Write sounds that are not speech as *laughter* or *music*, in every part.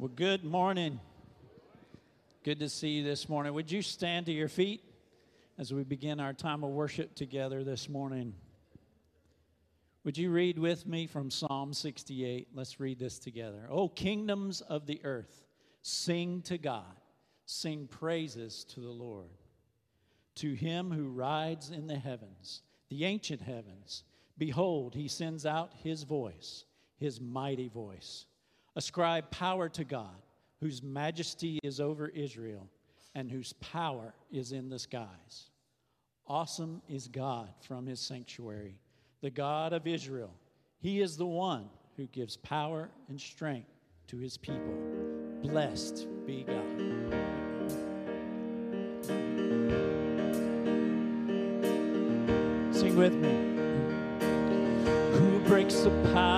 Well, good morning. Good to see you this morning. Would you stand to your feet as we begin our time of worship together this morning? Would you read with me from Psalm 68? Let's read this together. Oh, kingdoms of the earth, sing to God, sing praises to the Lord. To him who rides in the heavens, the ancient heavens, behold, he sends out his voice, his mighty voice Ascribe power to God, whose majesty is over Israel and whose power is in the skies. Awesome is God from his sanctuary, the God of Israel. He is the one who gives power and strength to his people. Blessed be God. Sing with me. Who breaks the power?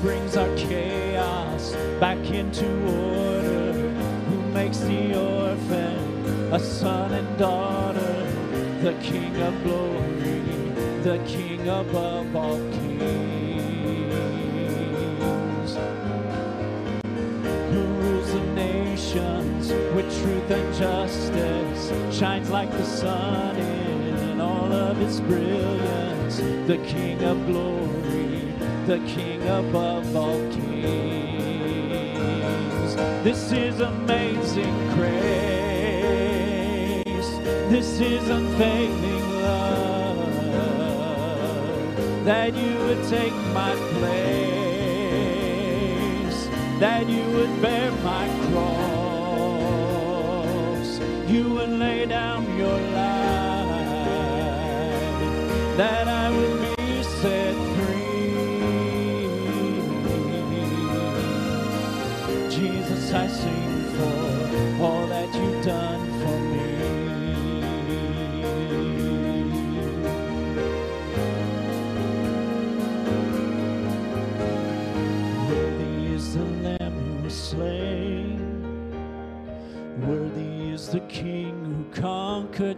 brings our chaos back into order? Who makes the orphan a son and daughter? The King of glory, the King above all kings. Who rules the nations with truth and justice shines like the sun in all of its brilliance. The King of glory, the King above all kings. This is amazing grace. This is unfailing love that you would take my place, that you would bear my cross you would lay down your life, that I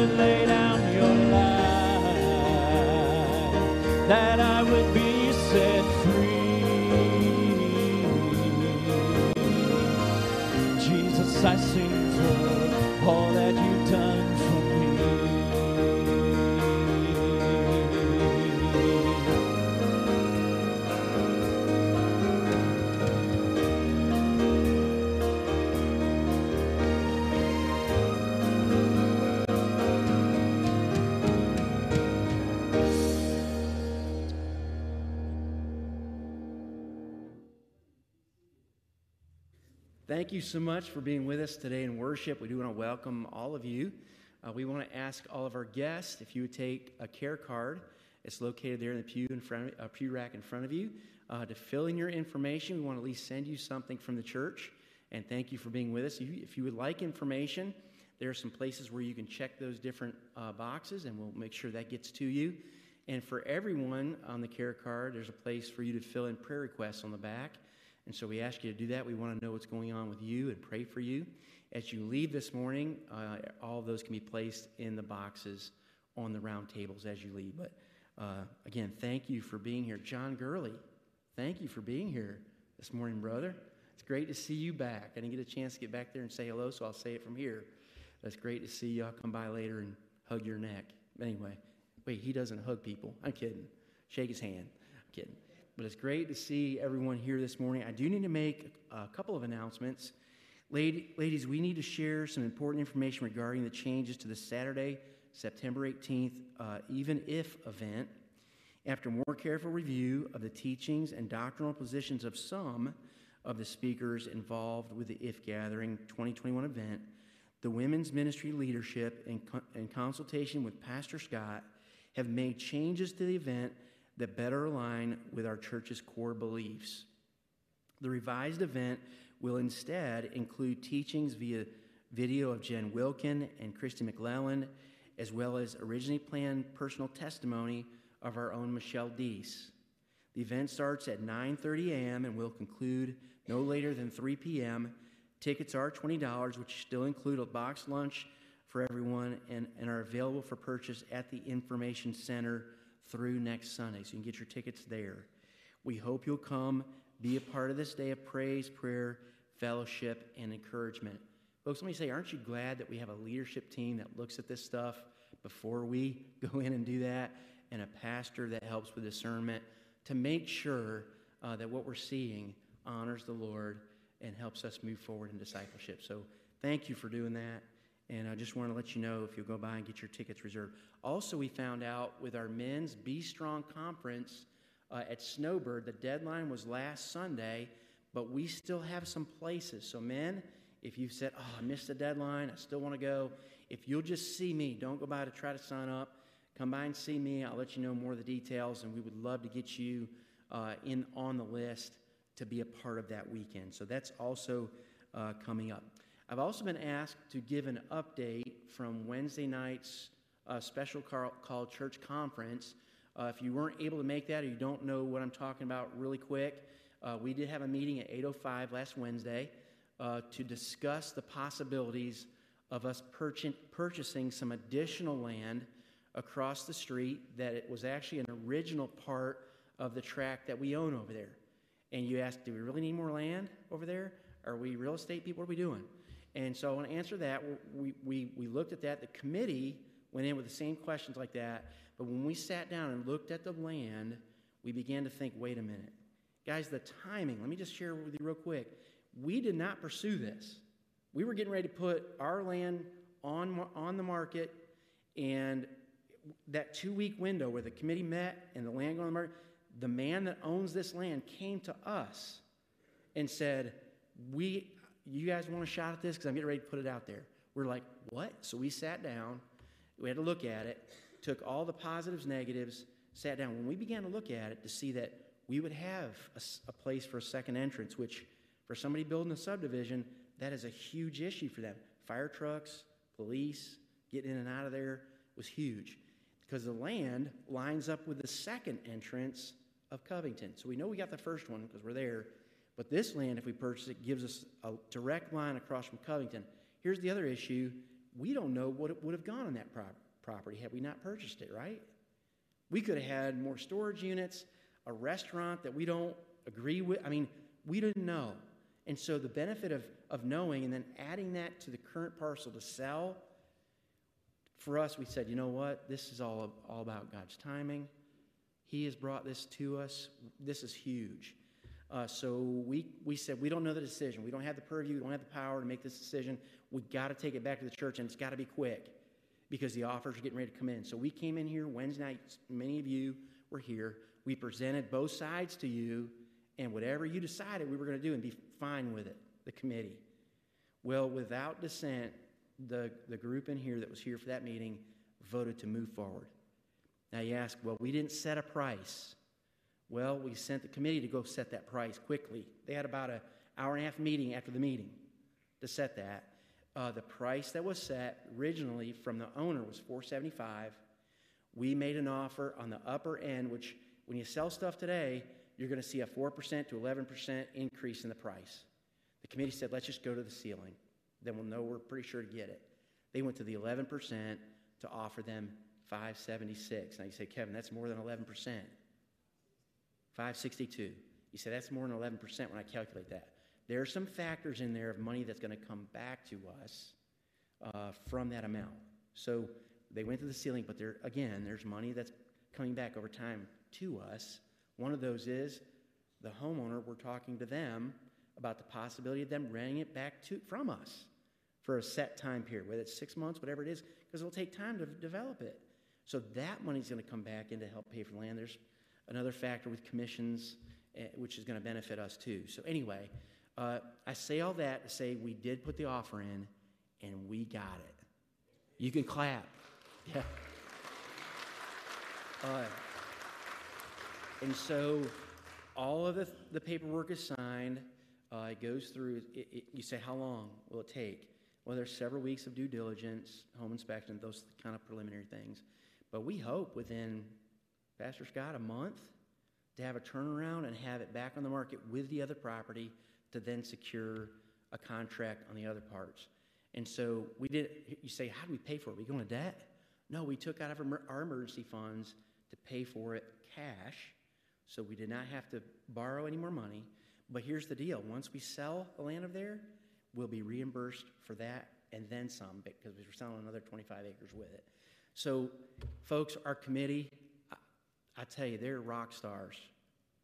Would lay down your life, that I would be set free. Jesus, I sing Thank you so much for being with us today in worship. We do want to welcome all of you. Uh, we want to ask all of our guests if you would take a care card. It's located there in the pew in front of, uh, pew rack in front of you. Uh, to fill in your information, we want to at least send you something from the church. And thank you for being with us. If you would like information, there are some places where you can check those different uh, boxes, and we'll make sure that gets to you. And for everyone on the care card, there's a place for you to fill in prayer requests on the back. And so we ask you to do that. We want to know what's going on with you and pray for you. As you leave this morning, uh, all of those can be placed in the boxes on the round tables as you leave. But uh, again, thank you for being here. John Gurley, thank you for being here this morning, brother. It's great to see you back. I didn't get a chance to get back there and say hello, so I'll say it from here. It's great to see you. I'll come by later and hug your neck. Anyway, wait, he doesn't hug people. I'm kidding. Shake his hand. I'm kidding. But it's great to see everyone here this morning. I do need to make a couple of announcements. Ladies, we need to share some important information regarding the changes to the Saturday, September 18th, uh, even if event. After more careful review of the teachings and doctrinal positions of some of the speakers involved with the If Gathering 2021 event, the women's ministry leadership, in, co- in consultation with Pastor Scott, have made changes to the event that better align with our church's core beliefs. The revised event will instead include teachings via video of Jen Wilkin and Kristi McLelland, as well as originally planned personal testimony of our own Michelle Deese. The event starts at 9:30 a.m. and will conclude no later than 3 p.m. Tickets are $20, which still include a box lunch for everyone and, and are available for purchase at the Information Center through next Sunday. So you can get your tickets there. We hope you'll come, be a part of this day of praise, prayer, fellowship, and encouragement. Folks, let me say, aren't you glad that we have a leadership team that looks at this stuff before we *laughs* go in and do that, and a pastor that helps with discernment to make sure uh, that what we're seeing honors the Lord and helps us move forward in discipleship? So thank you for doing that. And I just want to let you know if you'll go by and get your tickets reserved. Also, we found out with our men's Be Strong conference uh, at Snowbird, the deadline was last Sunday, but we still have some places. So, men, if you said, Oh, I missed the deadline, I still want to go, if you'll just see me, don't go by to try to sign up. Come by and see me. I'll let you know more of the details, and we would love to get you uh, in on the list to be a part of that weekend. So that's also uh, coming up. I've also been asked to give an update from Wednesday night's uh, special call, called church conference. Uh, if you weren't able to make that or you don't know what I'm talking about really quick, uh, we did have a meeting at 8.05 last Wednesday uh, to discuss the possibilities of us purchasing, some additional land across the street that it was actually an original part of the tract that we own over there. And you ask, do we really need more land over there? Are we real estate people? What are we doing? And so, I want to answer that. We, we, we looked at that. The committee went in with the same questions like that. But when we sat down and looked at the land, we began to think wait a minute. Guys, the timing, let me just share with you real quick. We did not pursue this. We were getting ready to put our land on, on the market, and that two week window where the committee met and the land on the market, the man that owns this land came to us and said, We you guys want a shot at this? Because I'm getting ready to put it out there. We're like, what? So we sat down, we had to look at it, took all the positives, negatives, sat down. When we began to look at it to see that we would have a, a place for a second entrance, which for somebody building a subdivision, that is a huge issue for them. Fire trucks, police, getting in and out of there was huge because the land lines up with the second entrance of Covington. So we know we got the first one because we're there. But this land, if we purchase it, gives us a direct line across from Covington. Here's the other issue we don't know what it would have gone on that property had we not purchased it, right? We could have had more storage units, a restaurant that we don't agree with. I mean, we didn't know. And so the benefit of, of knowing and then adding that to the current parcel to sell, for us, we said, you know what? This is all, all about God's timing. He has brought this to us. This is huge. Uh, so we, we said, we don't know the decision. We don't have the purview. We don't have the power to make this decision. we got to take it back to the church, and it's got to be quick because the offers are getting ready to come in. So we came in here Wednesday night. Many of you were here. We presented both sides to you, and whatever you decided we were going to do and be fine with it. the committee. Well, without dissent, the, the group in here that was here for that meeting voted to move forward. Now you ask, well, we didn't set a price. Well, we sent the committee to go set that price quickly. They had about an hour and a half meeting after the meeting to set that. Uh, the price that was set originally from the owner was 475 we made an offer on the upper end which when you sell stuff today you're going to see a 4% to 11% increase in the price. The committee said let's just go to the ceiling. Then we'll know we're pretty sure to get it. They went to the 11% to offer them 576 now you say kevin that's more than 11% 562 you say that's more than 11% when i calculate that there are some factors in there of money that's going to come back to us uh, from that amount. So they went to the ceiling, but there again, there's money that's coming back over time to us. One of those is the homeowner. We're talking to them about the possibility of them renting it back to from us for a set time period, whether it's six months, whatever it is, because it'll take time to develop it. So that money's going to come back in to help pay for land. There's another factor with commissions, uh, which is going to benefit us too. So anyway. Uh, I say all that to say we did put the offer in and we got it. You can clap. Yeah. Uh, and so all of the, the paperwork is signed. Uh, it goes through. It, it, you say, how long will it take? Well, there's several weeks of due diligence, home inspection, those kind of preliminary things. But we hope within, Pastor Scott, a month to have a turnaround and have it back on the market with the other property to then secure a contract on the other parts. And so we did, you say, how do we pay for it? we go into debt? No, we took out of our emergency funds to pay for it cash. So we did not have to borrow any more money. But here's the deal once we sell the land over there, we'll be reimbursed for that and then some because we're selling another 25 acres with it. So, folks, our committee, I, tell you, they're rock stars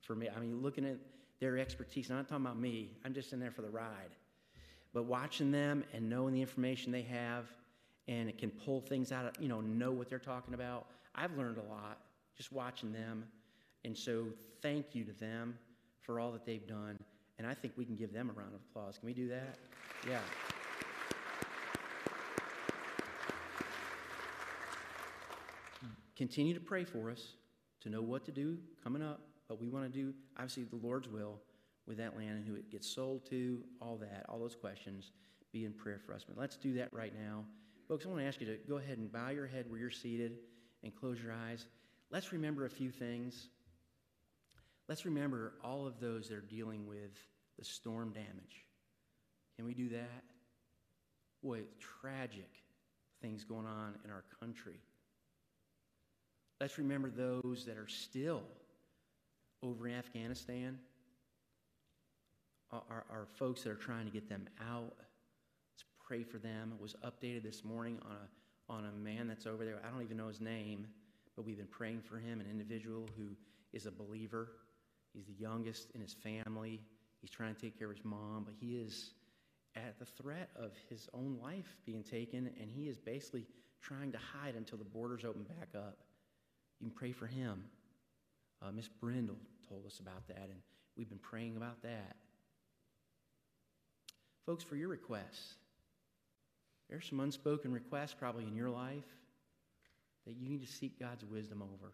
for me. I mean, looking at their expertise. I'm not talking about me, I'm just in there for the ride. But watching them and knowing the information they have and it can pull things out, of, you know, know what they're talking about. I've learned a lot just watching them. And so thank you to them for all that they've done. And I think we can give them a round of applause. Can we do that? Yeah. Continue to pray for us to know what to do coming up. But we want to do, obviously, the Lord's will with that land and who it gets sold to, all that, all those questions. Be in prayer for us. But let's do that right now. Folks, I want to ask you to go ahead and bow your head where you're seated and close your eyes. Let's remember a few things. Let's remember all of those that are dealing with the storm damage. Can we do that? Boy, tragic things going on in our country. Let's remember those that are still over in Afghanistan, our, our, folks that are trying to get them out. Let's pray for them. It was updated this morning on a, on a man that's over there. I don't even know his name, but we've been praying for him, an individual who is a believer. He's the youngest in his family. He's trying to take care of his mom, but he is at the threat of his own life being taken, and he is basically trying to hide until the borders open back up. You can pray for him. Uh, Miss Brindle told us about that, and we've been praying about that. Folks, for your requests, there's some unspoken requests probably in your life that you need to seek God's wisdom over.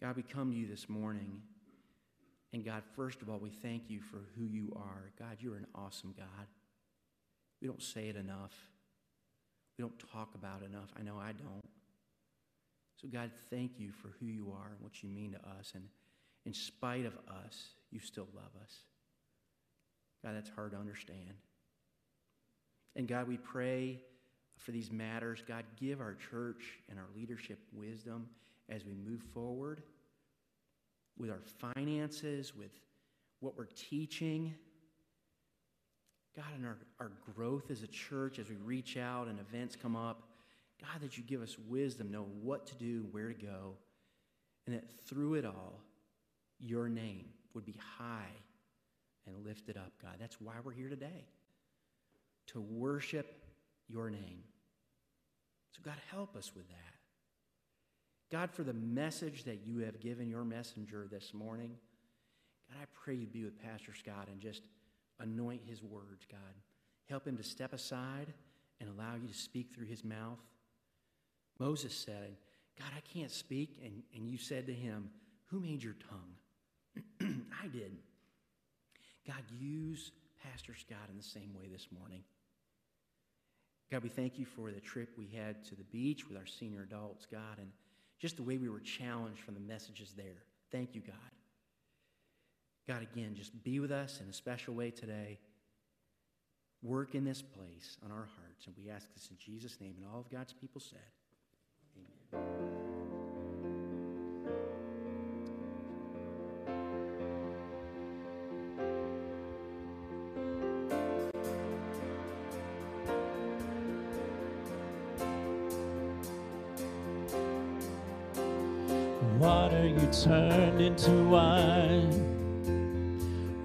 God, we come to you this morning. And God, first of all, we thank you for who you are. God, you're an awesome God. We don't say it enough. We don't talk about enough. I know I don't. So, God, thank you for who you are and what you mean to us. And in spite of us, you still love us. God, that's hard to understand. And God, we pray for these matters. God, give our church and our leadership wisdom as we move forward with our finances, with what we're teaching. God, in our, our growth as a church, as we reach out and events come up, God, that you give us wisdom, know what to do, where to go, and that through it all, your name would be high and lifted up, God. That's why we're here today, to worship your name. So, God, help us with that. God, for the message that you have given your messenger this morning, God, I pray you be with Pastor Scott and just anoint his words, God. Help him to step aside and allow you to speak through his mouth. Moses said, God, I can't speak. And, and you said to him, Who made your tongue? *clears throat* I did. God, use Pastor Scott in the same way this morning. God, we thank you for the trip we had to the beach with our senior adults, God, and just the way we were challenged from the messages there. Thank you, God. God, again, just be with us in a special way today. Work in this place on our hearts. And we ask this in Jesus' name. And all of God's people said. Water you turned into wine.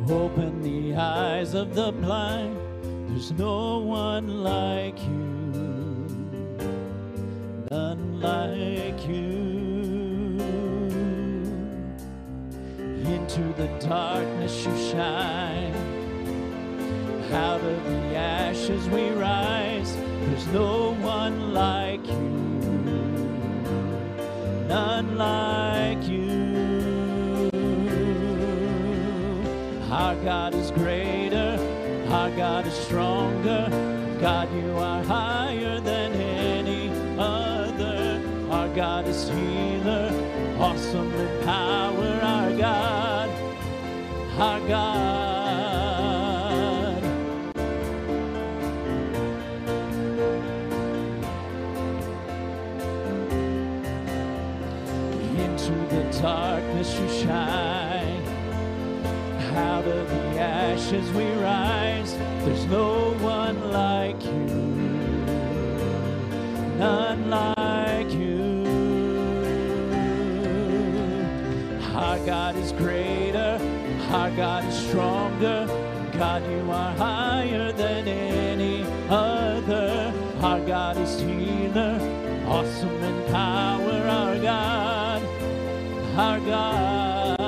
Open the eyes of the blind. There's no one like you. Like you. Into the darkness you shine. Out of the ashes we rise. There's no one like you none like you. Our God is greater, our God is stronger. God, you are Healer, awesome in power. Our God, our God. Into the darkness you shine. Out of the ashes we Our God is healer. Awesome in power. Our God. Our God.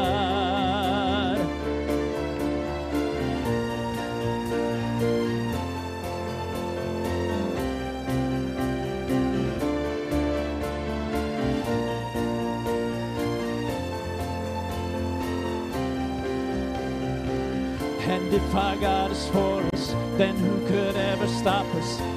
And if our God is for us, then who could ever stop us?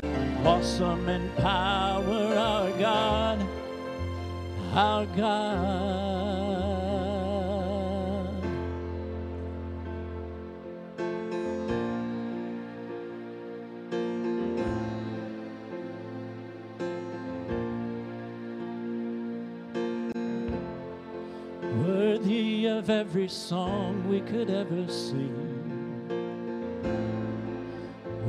awesome in power. Our God, our God. Worthy of every song we could ever sing.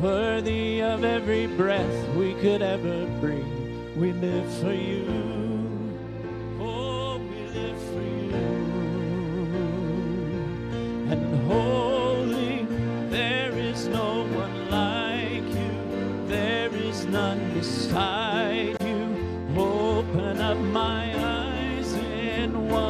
worthy of every breath we could ever breathe. We live for you. Oh, we live for you. And holy, there is no one like you. There is none beside you. Open up my eyes and wonder.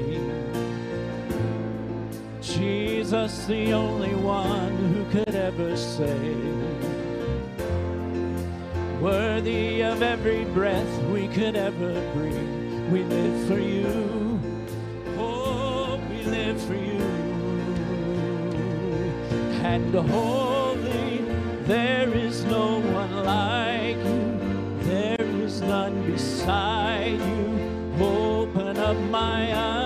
Jesus, the only one who could ever say, Worthy of every breath we could ever breathe, we live for you. Oh, we live for you. And holy, there is no one like you, there is none beside you. Open up my eyes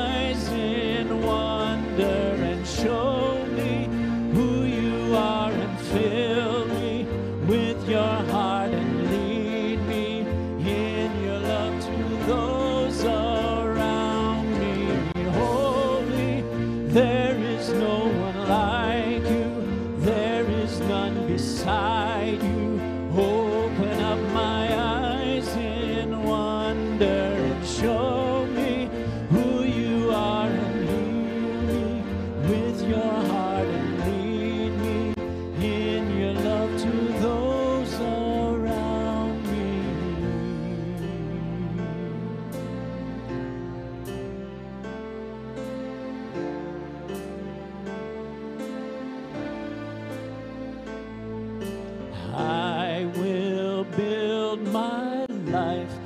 my life.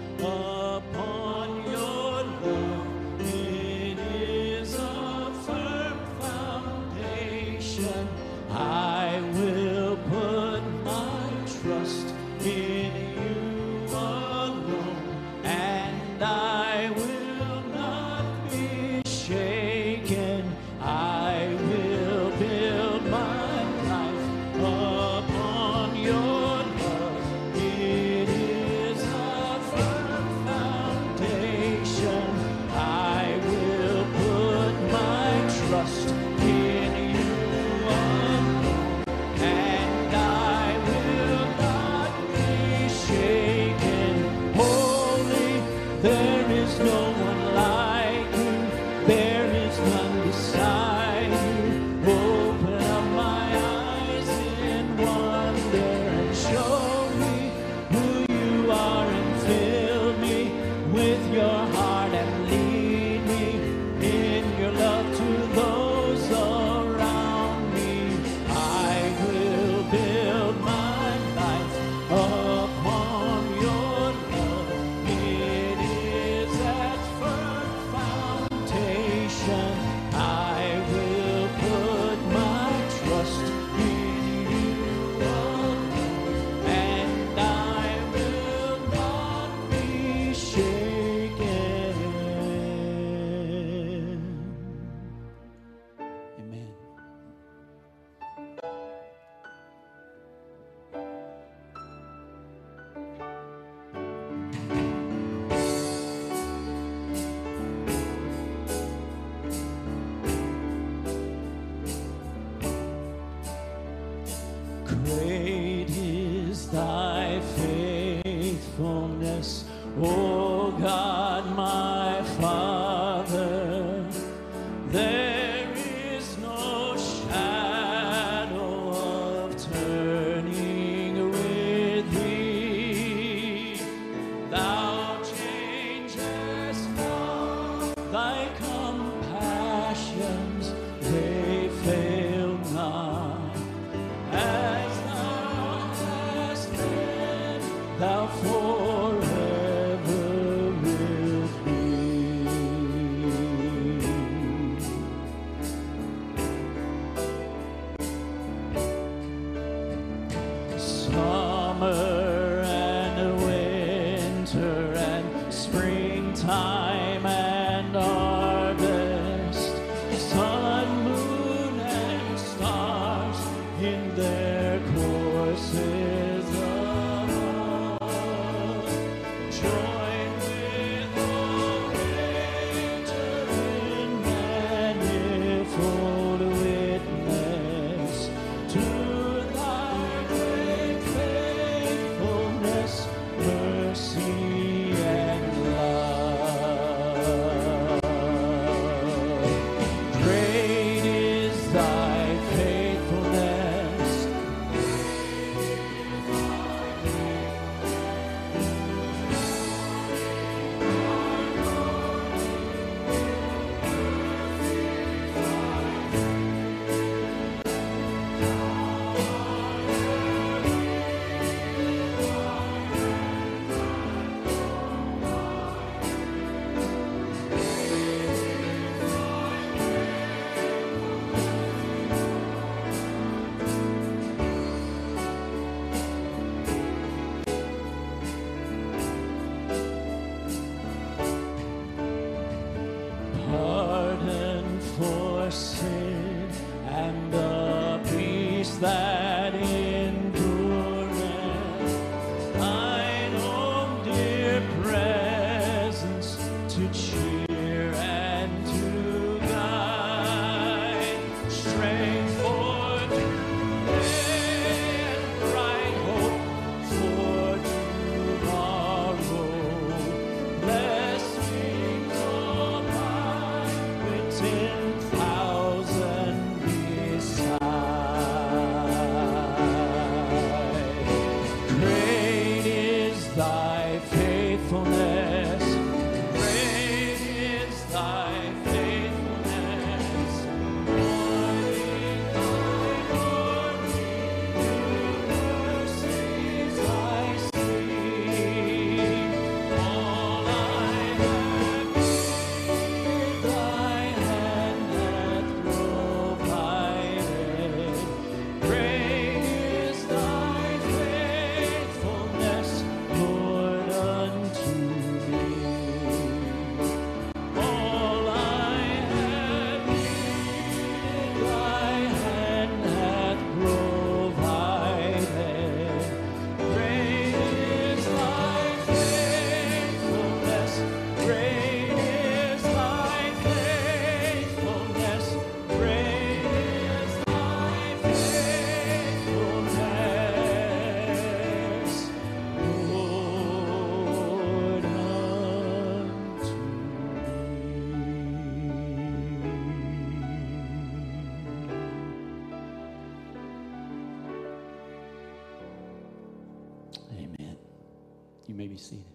May be seated.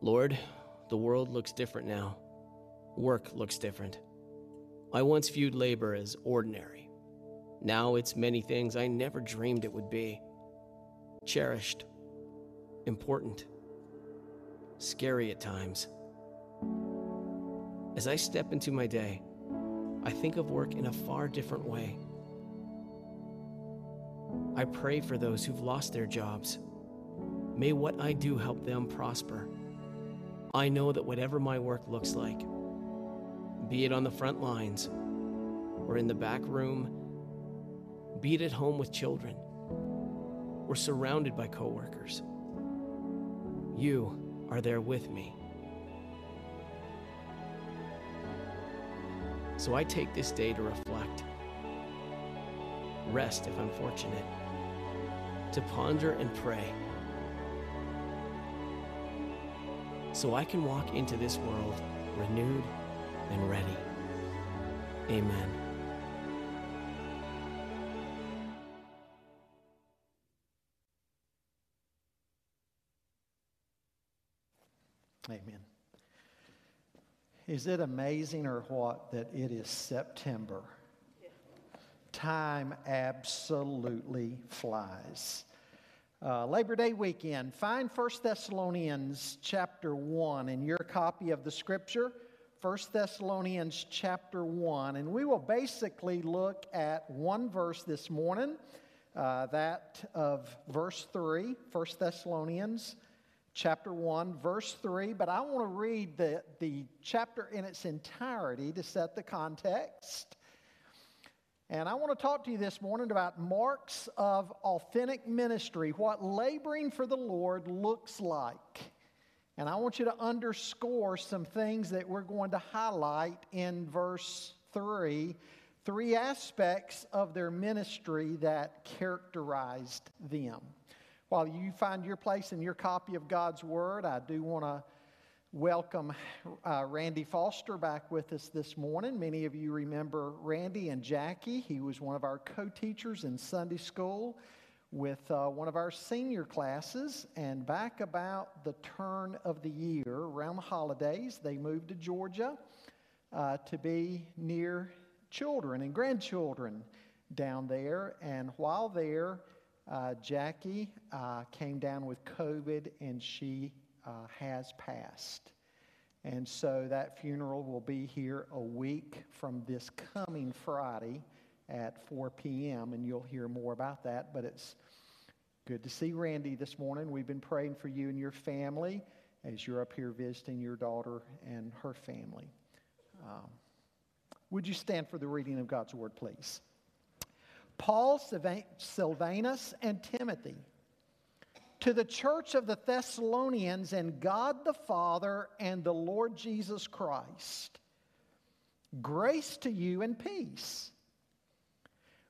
Lord, the world looks different now. Work looks different. I once viewed labor as ordinary. Now it's many things I never dreamed it would be. Cherished, important, scary at times. As I step into my day, I think of work in a far different way. I pray for those who've lost their jobs. May what I do help them prosper. I know that whatever my work looks like, be it on the front lines or in the back room, be it at home with children or surrounded by coworkers, you are there with me. So I take this day to reflect, rest if I'm fortunate, to ponder and pray so I can walk into this world renewed and ready. Amen. Amen. Is it amazing or what that it is September? Time absolutely flies. Uh, Labor Day weekend, find 1 Thessalonians chapter 1 in your copy of the scripture. 1 Thessalonians chapter 1, and we will basically look at one verse this morning, uh, that of verse 3, 1 Thessalonians chapter 1, verse 3. But I want to read the, the chapter in its entirety to set the context. And I want to talk to you this morning about marks of authentic ministry, what laboring for the Lord looks like. And I want you to underscore some things that we're going to highlight in verse 3 three aspects of their ministry that characterized them. While you find your place in your copy of God's Word, I do want to welcome uh, Randy Foster back with us this morning. Many of you remember Randy and Jackie. He was one of our co teachers in Sunday school with uh, one of our senior classes, and back about the turn of the year, around the holidays, they moved to Georgia uh, to be near children and grandchildren down there. And while there, uh, Jackie uh, came down with COVID and she uh, has passed. And so that funeral will be here a week from this coming Friday at 4 p.m., and you'll hear more about that. But it's good to see Randy this morning. We've been praying for you and your family as you're up here visiting your daughter and her family. Um, would you stand for the reading of God's word, please? Paul, Silvanus, and Timothy, to the church of the Thessalonians and God the Father and the Lord Jesus Christ, grace to you and peace.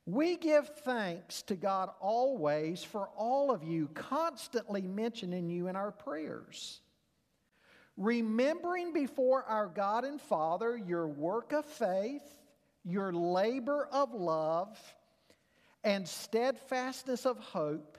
We give thanks to God always for all of you, constantly mentioning you in our prayers. Remembering before our God and Father your work of faith, your labor of love, and steadfastness of hope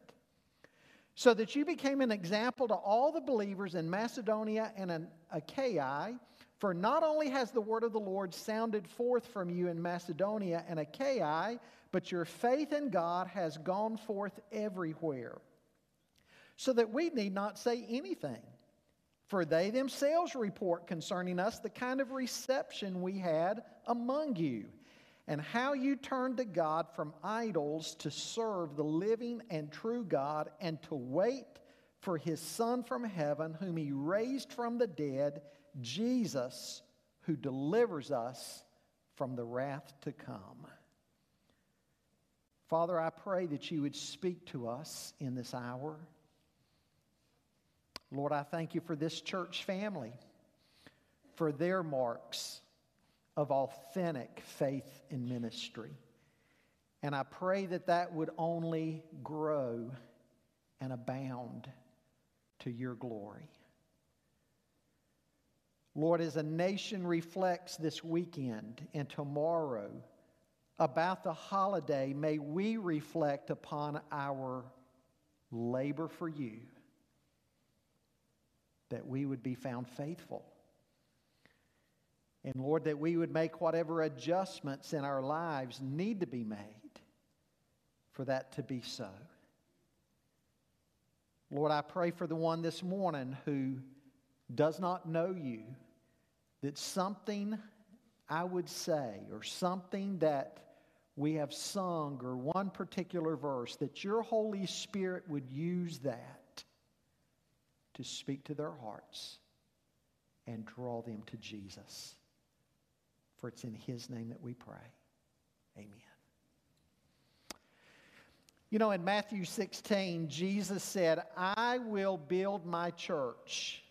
So that you became an example to all the believers in Macedonia and Achaia. For not only has the word of the Lord sounded forth from you in Macedonia and Achaia, but your faith in God has gone forth everywhere, so that we need not say anything. For they themselves report concerning us the kind of reception we had among you, and how you turned to God from idols to serve the living and true God, and to wait for his Son from heaven, whom he raised from the dead, Jesus, who delivers us from the wrath to come. Father, I pray that you would speak to us in this hour. Lord, I thank you for this church family, for their marks of authentic faith in ministry. And I pray that that would only grow and abound to your glory. Lord, as a nation reflects this weekend and tomorrow about the holiday, may we reflect upon our labor for you, that we would be found faithful. And Lord, that we would make whatever adjustments in our lives need to be made for that to be so. Lord, I pray for the one this morning who does not know you, that something I would say or something that we have sung or one particular verse, that your Holy Spirit would use that to speak to their hearts and draw them to Jesus. For it's in His name that we pray. Amen. You know, in Matthew 16, Jesus said, I will build my church,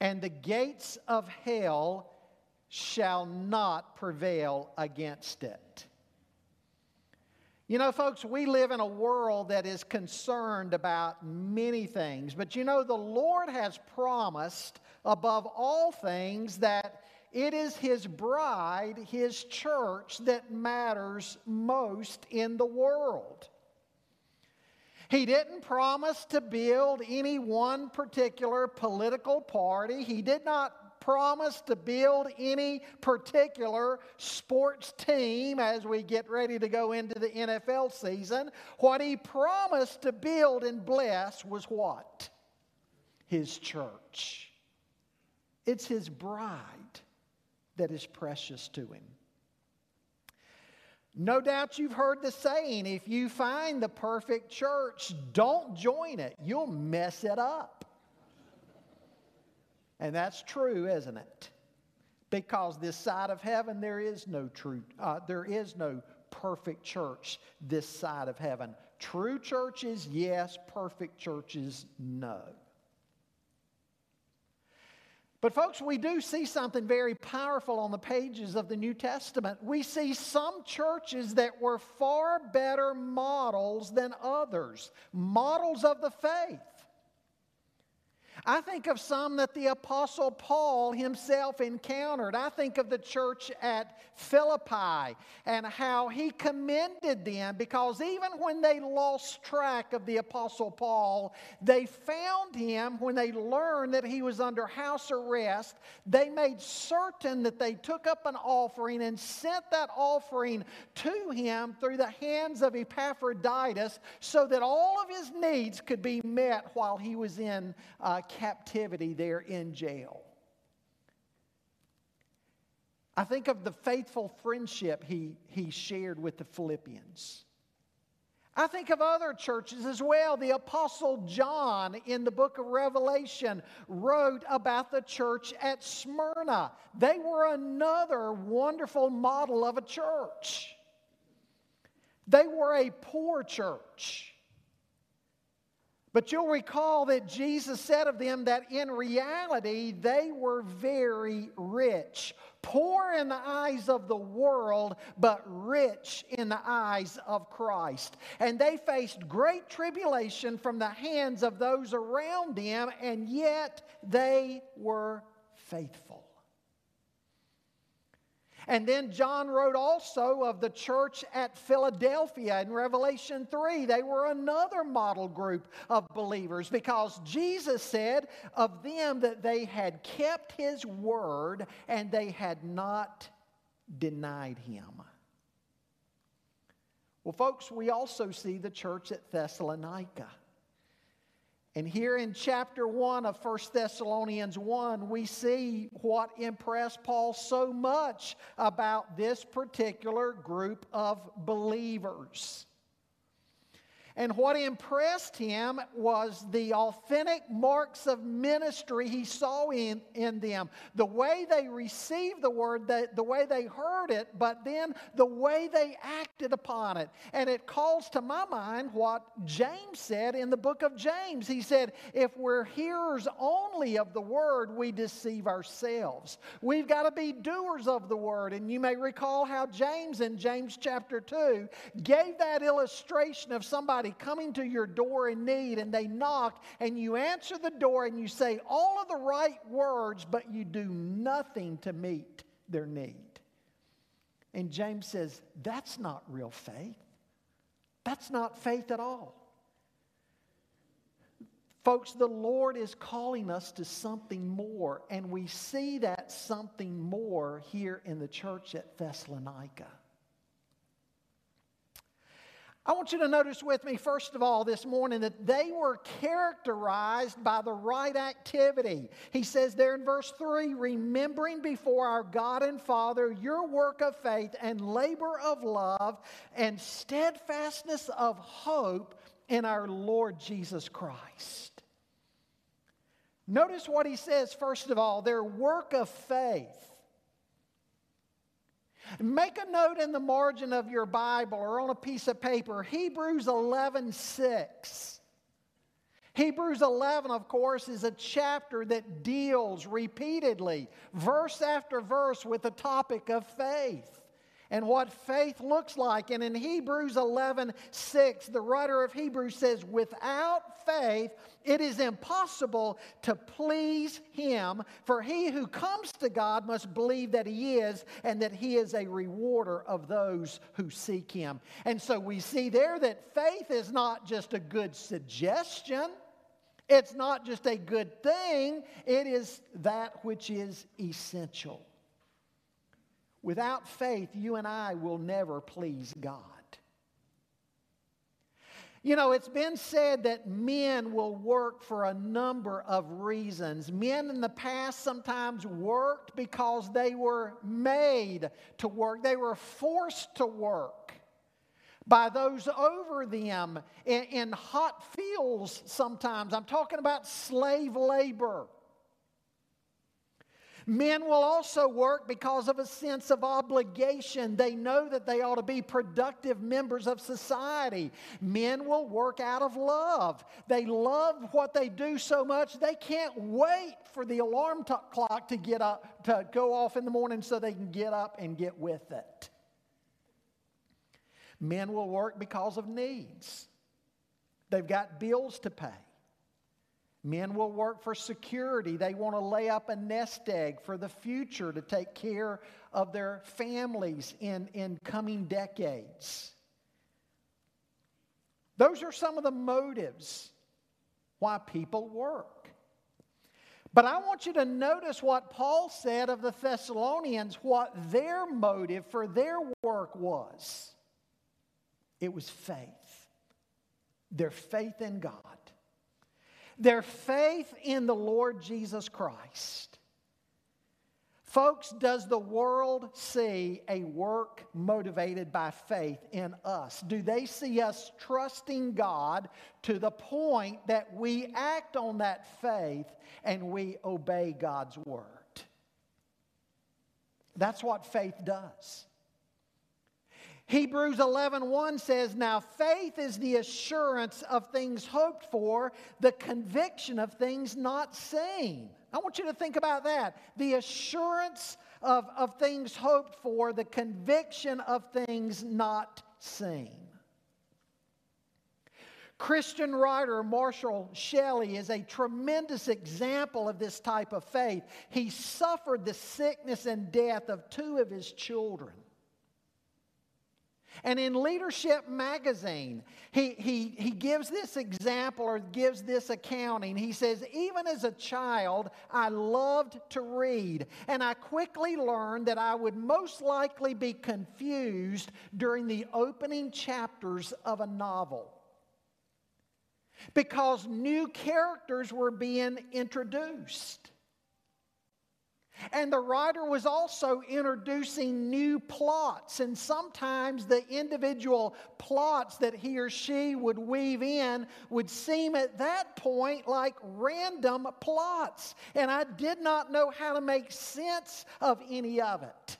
and the gates of hell shall not prevail against it. You know, folks, we live in a world that is concerned about many things, but you know, the Lord has promised above all things that it is his bride, his church, that matters most in the world. He didn't promise to build any one particular political party. He did not promise to build any particular sports team as we get ready to go into the NFL season. What he promised to build and bless was what? His church. It's his bride that is precious to him. No doubt you've heard the saying if you find the perfect church, don't join it. You'll mess it up. And that's true, isn't it? Because this side of heaven, there is no true, uh, there is no perfect church this side of heaven. True churches, yes. Perfect churches, no. But, folks, we do see something very powerful on the pages of the New Testament. We see some churches that were far better models than others, models of the faith. I think of some that the Apostle Paul himself encountered. I think of the church at Philippi and how he commended them because even when they lost track of the Apostle Paul, they found him when they learned that he was under house arrest. They made certain that they took up an offering and sent that offering to him through the hands of Epaphroditus so that all of his needs could be met while he was in uh, captivity there in jail. I think of the faithful friendship he, he shared with the Philippians. I think of other churches as well. The Apostle John in the book of Revelation wrote about the church at Smyrna. They were another wonderful model of a church. They were a poor church. But you'll recall that Jesus said of them that in reality they were very rich, poor in the eyes of the world, but rich in the eyes of Christ. And they faced great tribulation from the hands of those around them, and yet they were faithful. And then John wrote also of the church at Philadelphia in Revelation 3. They were another model group of believers because Jesus said of them that they had kept his word and they had not denied him. Well, folks, we also see the church at Thessalonica. And here in chapter 1 of 1 Thessalonians 1, we see what impressed Paul so much about this particular group of believers. And what impressed him was the authentic marks of ministry he saw in, in them. The way they received the word, the, the way they heard it, but then the way they acted upon it. And it calls to my mind what James said in the book of James. He said, If we're hearers only of the word, we deceive ourselves. We've got to be doers of the word. And you may recall how James in James chapter 2 gave that illustration of somebody somebody coming to your door in need and they knock and you answer the door and you say all of the right words, but you do nothing to meet their need. And James says, that's not real faith. That's not faith at all. Folks, the Lord is calling us to something more, and we see that something more here in the church at Thessalonica. I want you to notice with me, first of all, this morning that they were characterized by the right activity. He says there in verse 3 remembering before our God and Father your work of faith and labor of love and steadfastness of hope in our Lord Jesus Christ. Notice what he says, first of all, their work of faith. Make a note in the margin of your Bible or on a piece of paper Hebrews 11 6. Hebrews 11, of course, is a chapter that deals repeatedly, verse after verse, with the topic of faith. And what faith looks like. And in Hebrews 11 6, the writer of Hebrews says, Without faith, it is impossible to please him, for he who comes to God must believe that he is, and that he is a rewarder of those who seek him. And so we see there that faith is not just a good suggestion. It's not just a good thing, it is that which is essential. Without faith, you and I will never please God. You know, it's been said that men will work for a number of reasons. Men in the past sometimes worked because they were made to work, they were forced to work by those over them in, in hot fields sometimes. I'm talking about slave labor. Men will also work because of a sense of obligation. They know that they ought to be productive members of society. Men will work out of love. They love what they do so much they can't wait for the alarm t- clock to get up to go off in the morning so they can get up and get with it. Men will work because of needs. They've got bills to pay. Men will work for security. They want to lay up a nest egg for the future to take care of their families in, in coming decades. Those are some of the motives why people work. But I want you to notice what Paul said of the Thessalonians, what their motive for their work was. It was faith, their faith in God their faith in the Lord Jesus Christ. Folks, does the world see a work motivated by faith in us? Do they see us trusting God to the point that we act on that faith and we obey God's word? That's what faith does. Hebrews 11 1 says, Now faith is the assurance of things hoped for, the conviction of things not seen. I want you to think about that. The assurance of, of things hoped for, the conviction of things not seen. Christian writer Marshall Shelley is a tremendous example of this type of faith. He suffered the sickness and death of two of his children. And in Leadership Magazine, he, he, he gives this example or gives this accounting. He says, Even as a child, I loved to read, and I quickly learned that I would most likely be confused during the opening chapters of a novel because new characters were being introduced. And the writer was also introducing new plots, and sometimes the individual plots that he or she would weave in would seem at that point like random plots, and I did not know how to make sense of any of it.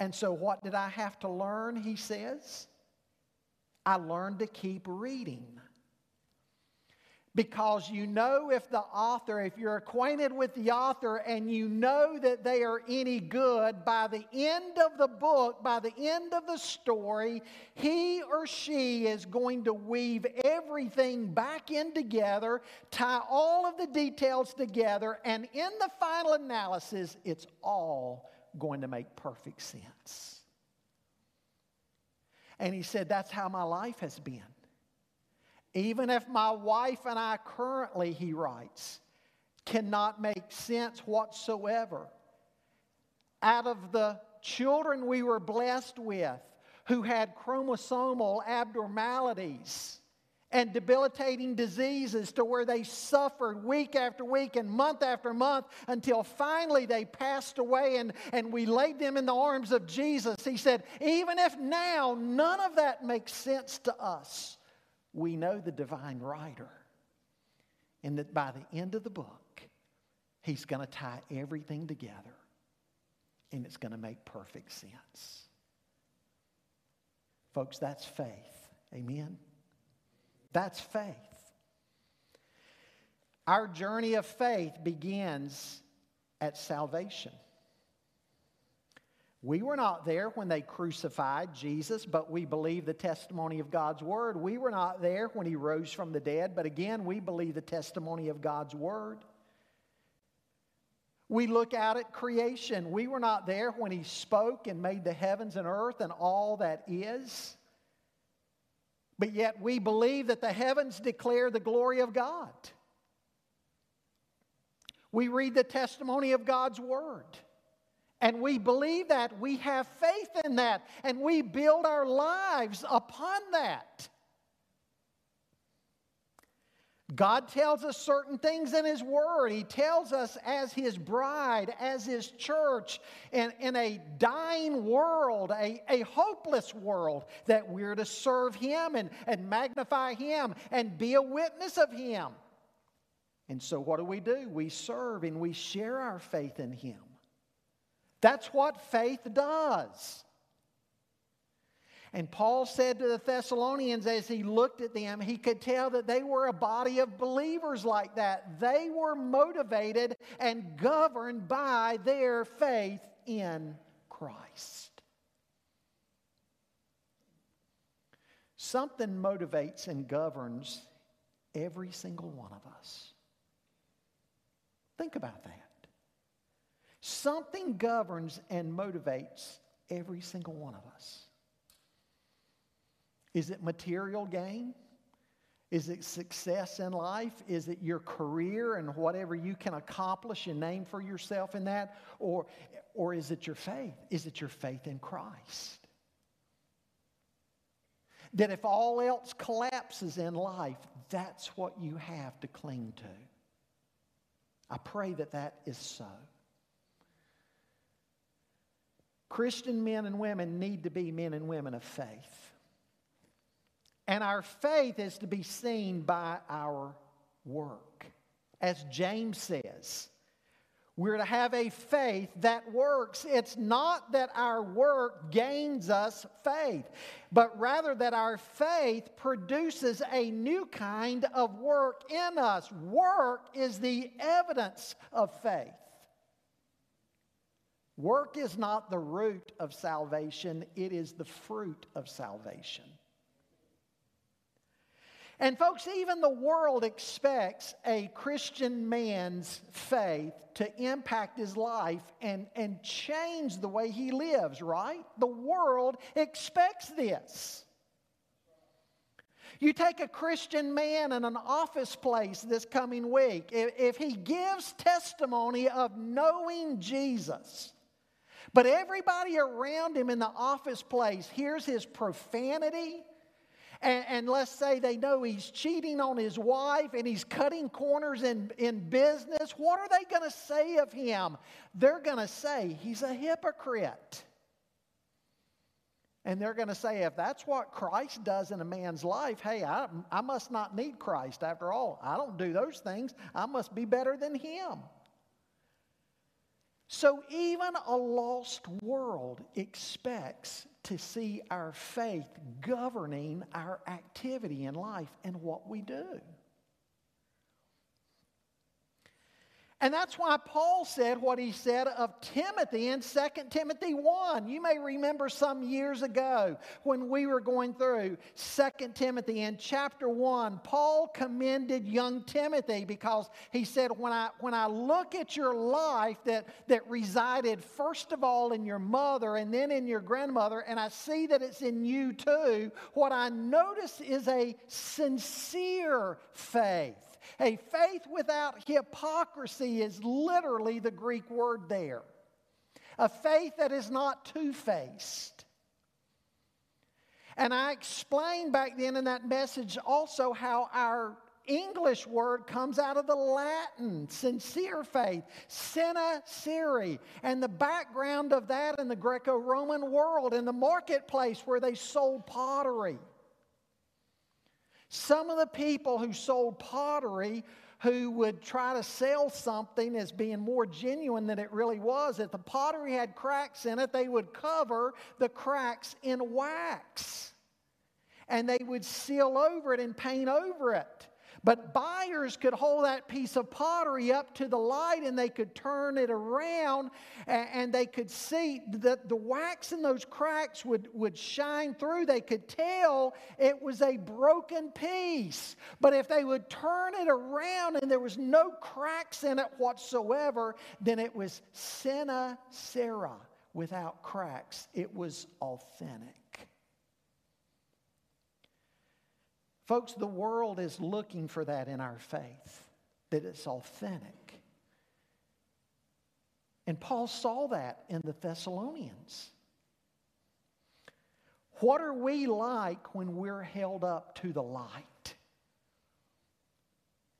And so, what did I have to learn? He says, I learned to keep reading because you know if the author, if you're acquainted with the author and you know that they are any good, by the end of the book, by the end of the story, he or she is going to weave everything back in together, tie all of the details together, and in the final analysis, it's all going to make perfect sense. And he said, That's how my life has been. Even if my wife and I currently, he writes, cannot make sense whatsoever, out of the children we were blessed with who had chromosomal abnormalities and debilitating diseases to where they suffered week after week and month after month until finally they passed away and, and we laid them in the arms of Jesus. He said, Even if now none of that makes sense to us, we know the divine writer. And that by the end of the book, he's going to tie everything together and it's going to make perfect sense. Folks, that's faith. Amen? That's faith. Our journey of faith begins at salvation. We were not there when they crucified Jesus, but we believe the testimony of God's word. We were not there when he rose from the dead, but again, we believe the testimony of God's word. We look out at creation. We were not there when he spoke and made the heavens and earth and all that is. But yet we believe that the heavens declare the glory of God. We read the testimony of God's word. And we believe that. We have faith in that. And we build our lives upon that. God tells us certain things in His Word. He tells us as His bride, as His church, in, in a dying world, a, a hopeless world, that we're to serve Him and, and magnify Him and be a witness of Him. And so, what do we do? We serve and we share our faith in Him. That's what faith does. And Paul said to the Thessalonians as he looked at them, he could tell that they were a body of believers like that. They were motivated and governed by their faith in Christ. Something motivates and governs every single one of us. Think about that. Something governs and motivates every single one of us. Is it material gain? Is it success in life? Is it your career and whatever you can accomplish and name for yourself in that? Or, or is it your faith? Is it your faith in Christ? That if all else collapses in life, that's what you have to cling to. I pray that that is so. Christian men and women need to be men and women of faith. And our faith is to be seen by our work. As James says, we're to have a faith that works. It's not that our work gains us faith, but rather that our faith produces a new kind of work in us. Work is the evidence of faith. Work is not the root of salvation, it is the fruit of salvation. And, folks, even the world expects a Christian man's faith to impact his life and, and change the way he lives, right? The world expects this. You take a Christian man in an office place this coming week, if, if he gives testimony of knowing Jesus, but everybody around him in the office place hears his profanity. And, and, let's say they know he's cheating on his wife and he's cutting corners in, in business. What are they going to say of him? They're going to say he's a hypocrite. And they're going to say, if that's what Christ does in a man's life, hey, I, I must not need Christ after all. I don't do those things. I must be better than him. So, even a lost world expects to see our faith governing our activity in life and what we do. And that's why Paul said what he said of Timothy in 2 Timothy 1. You may remember some years ago when we were going through 2 Timothy in chapter 1, Paul commended young Timothy because he said, When I, when I look at your life that, that resided first of all in your mother and then in your grandmother, and I see that it's in you too, what I notice is a sincere faith. A faith without hypocrisy is literally the Greek word there. A faith that is not two faced. And I explained back then in that message also how our English word comes out of the Latin, sincere faith, sine cera, and the background of that in the Greco Roman world, in the marketplace where they sold pottery. Some of the people who sold pottery who would try to sell something as being more genuine than it really was. If the pottery had cracks in it, they would cover the cracks in wax. And they would seal over it and paint over it. But buyers could hold that piece of pottery up to the light and they could turn it around and they could see that the wax in those cracks would, would shine through. They could tell it was a broken piece. But if they would turn it around and there was no cracks in it whatsoever, then it was sine cera without cracks. It was authentic. Folks, the world is looking for that in our faith, that it's authentic. And Paul saw that in the Thessalonians. What are we like when we're held up to the light?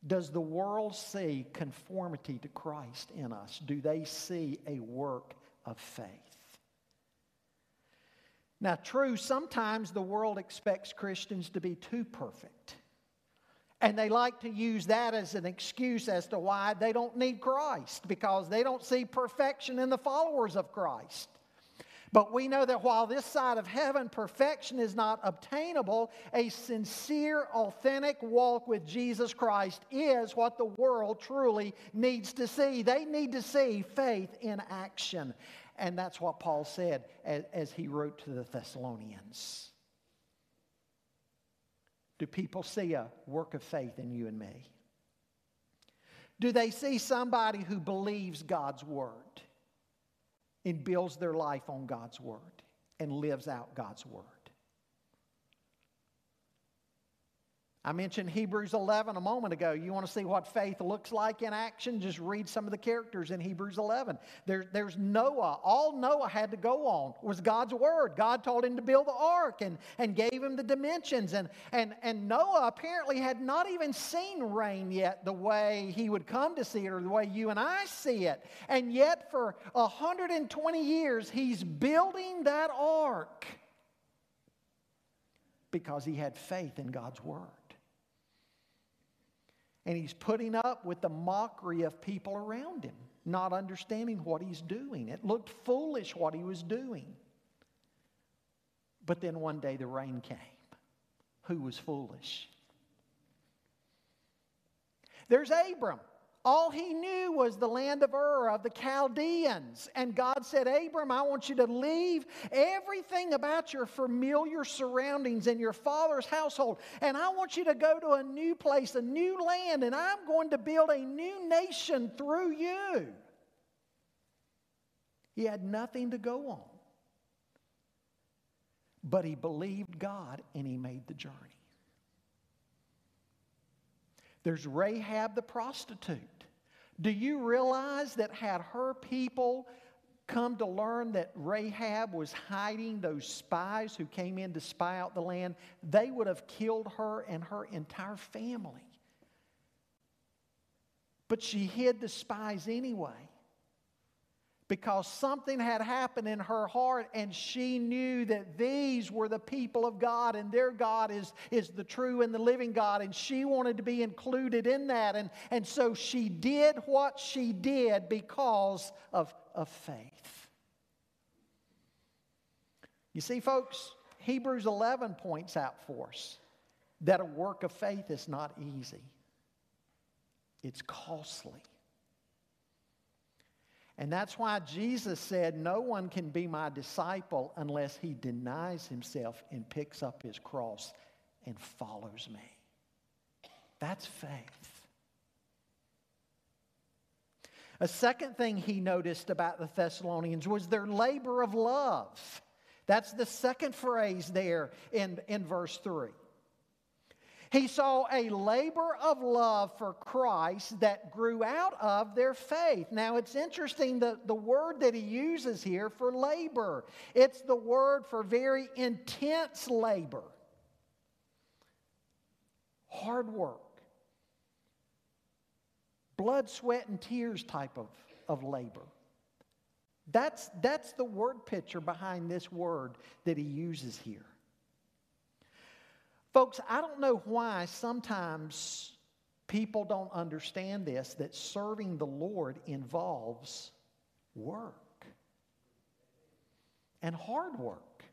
Does the world see conformity to Christ in us? Do they see a work of faith? Now, true, sometimes the world expects Christians to be too perfect. And they like to use that as an excuse as to why they don't need Christ, because they don't see perfection in the followers of Christ. But we know that while this side of heaven perfection is not obtainable, a sincere, authentic walk with Jesus Christ is what the world truly needs to see. They need to see faith in action. And that's what Paul said as, as he wrote to the Thessalonians. Do people see a work of faith in you and me? Do they see somebody who believes God's word and builds their life on God's word and lives out God's word? I mentioned Hebrews 11 a moment ago. You want to see what faith looks like in action? Just read some of the characters in Hebrews 11. There, there's Noah. All Noah had to go on was God's word. God told him to build the ark and, and gave him the dimensions. And, and, and Noah apparently had not even seen rain yet the way he would come to see it or the way you and I see it. And yet, for 120 years, he's building that ark because he had faith in God's word and he's putting up with the mockery of people around him, not understanding what he's doing. It looked foolish what he was doing. But then one day the rain came. Who was foolish? There's Abram. All he knew was the land of Ur, of the Chaldeans. And God said, Abram, I want you to leave everything about your familiar surroundings and your father's household. And I want you to go to a new place, a new land, and I'm going to build a new nation through you. He had nothing to go on. But he believed God and he made the journey. There's Rahab the prostitute. Do you realize that had her people come to learn that Rahab was hiding those spies who came in to spy out the land, they would have killed her and her entire family. But she hid the spies anyway because something had happened in her heart and she knew that these were the people of God and their God is, is the true and the living God and she wanted to be included in that. And, and so she did what she did because of, of faith. You see, folks, Hebrews 11 points out for us that a work of faith is not easy, it's costly. And that's why Jesus said, No one can be my disciple unless he denies himself and picks up his cross and follows me. That's faith. A second thing he noticed about the Thessalonians was their labor of love. That's the second phrase there in, in verse 3. He saw a labor of love for Christ that grew out of their faith. Now, it's interesting that the word that he uses here for labor, it's the word for very intense labor, hard work, blood, sweat, and tears type of, of labor. That's, that's the word picture behind this word that he uses here. Folks, I don't know why sometimes people don't understand this that serving the Lord involves work and hard work.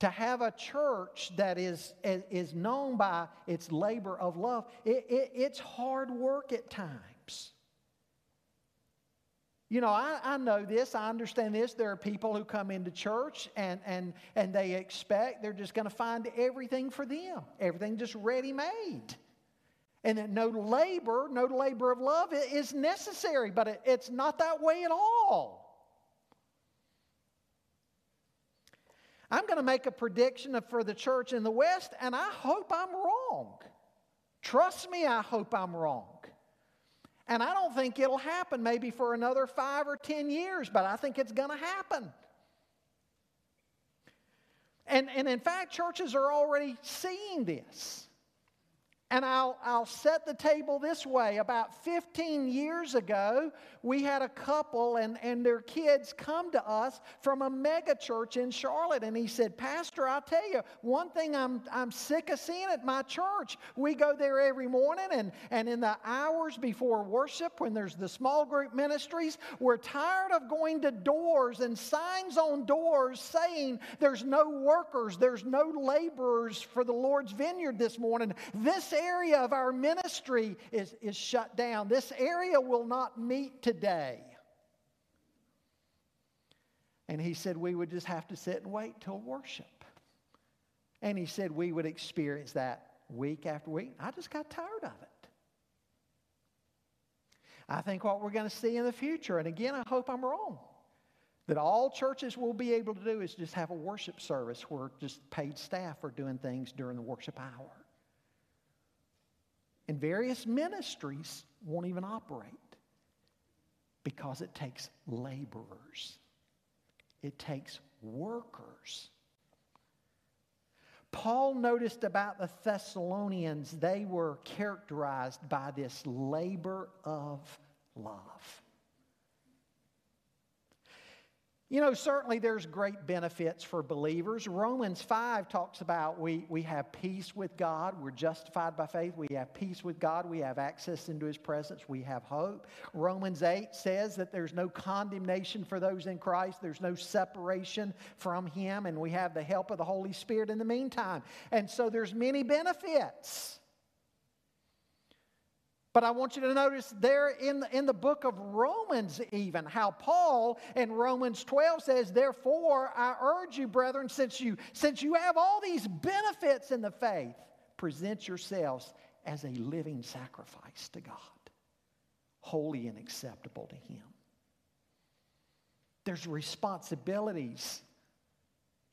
to have a church that is, is known by its labor of love, it, it, it's hard work at times. You know, I, I know this, I understand this. There are people who come into church and, and, and they expect they're just going to find everything for them, everything just ready made. And that no labor, no labor of love is necessary, but it, it's not that way at all. I'm going to make a prediction for the church in the West, and I hope I'm wrong. Trust me, I hope I'm wrong. And I don't think it'll happen maybe for another five or ten years, but I think it's going to happen. And, and in fact, churches are already seeing this. And I'll, I'll set the table this way. About 15 years ago, we had a couple and, and their kids come to us from a mega church in Charlotte. And he said, Pastor, I'll tell you, one thing I'm, I'm sick of seeing at my church. We go there every morning, and, and in the hours before worship, when there's the small group ministries, we're tired of going to doors and signs on doors saying there's no workers, there's no laborers for the Lord's vineyard this morning. This area of our ministry is, is shut down. This area will not meet today. And he said we would just have to sit and wait till worship. And he said we would experience that week after week. I just got tired of it. I think what we're going to see in the future, and again, I hope I'm wrong, that all churches will be able to do is just have a worship service where just paid staff are doing things during the worship hour. And various ministries won't even operate because it takes laborers, it takes workers. Paul noticed about the Thessalonians, they were characterized by this labor of love. You know, certainly there's great benefits for believers. Romans 5 talks about we, we have peace with God. We're justified by faith. We have peace with God. We have access into His presence. We have hope. Romans 8 says that there's no condemnation for those in Christ, there's no separation from Him, and we have the help of the Holy Spirit in the meantime. And so there's many benefits. But I want you to notice there in the, in the book of Romans, even how Paul in Romans 12 says, Therefore, I urge you, brethren, since you, since you have all these benefits in the faith, present yourselves as a living sacrifice to God, holy and acceptable to Him. There's responsibilities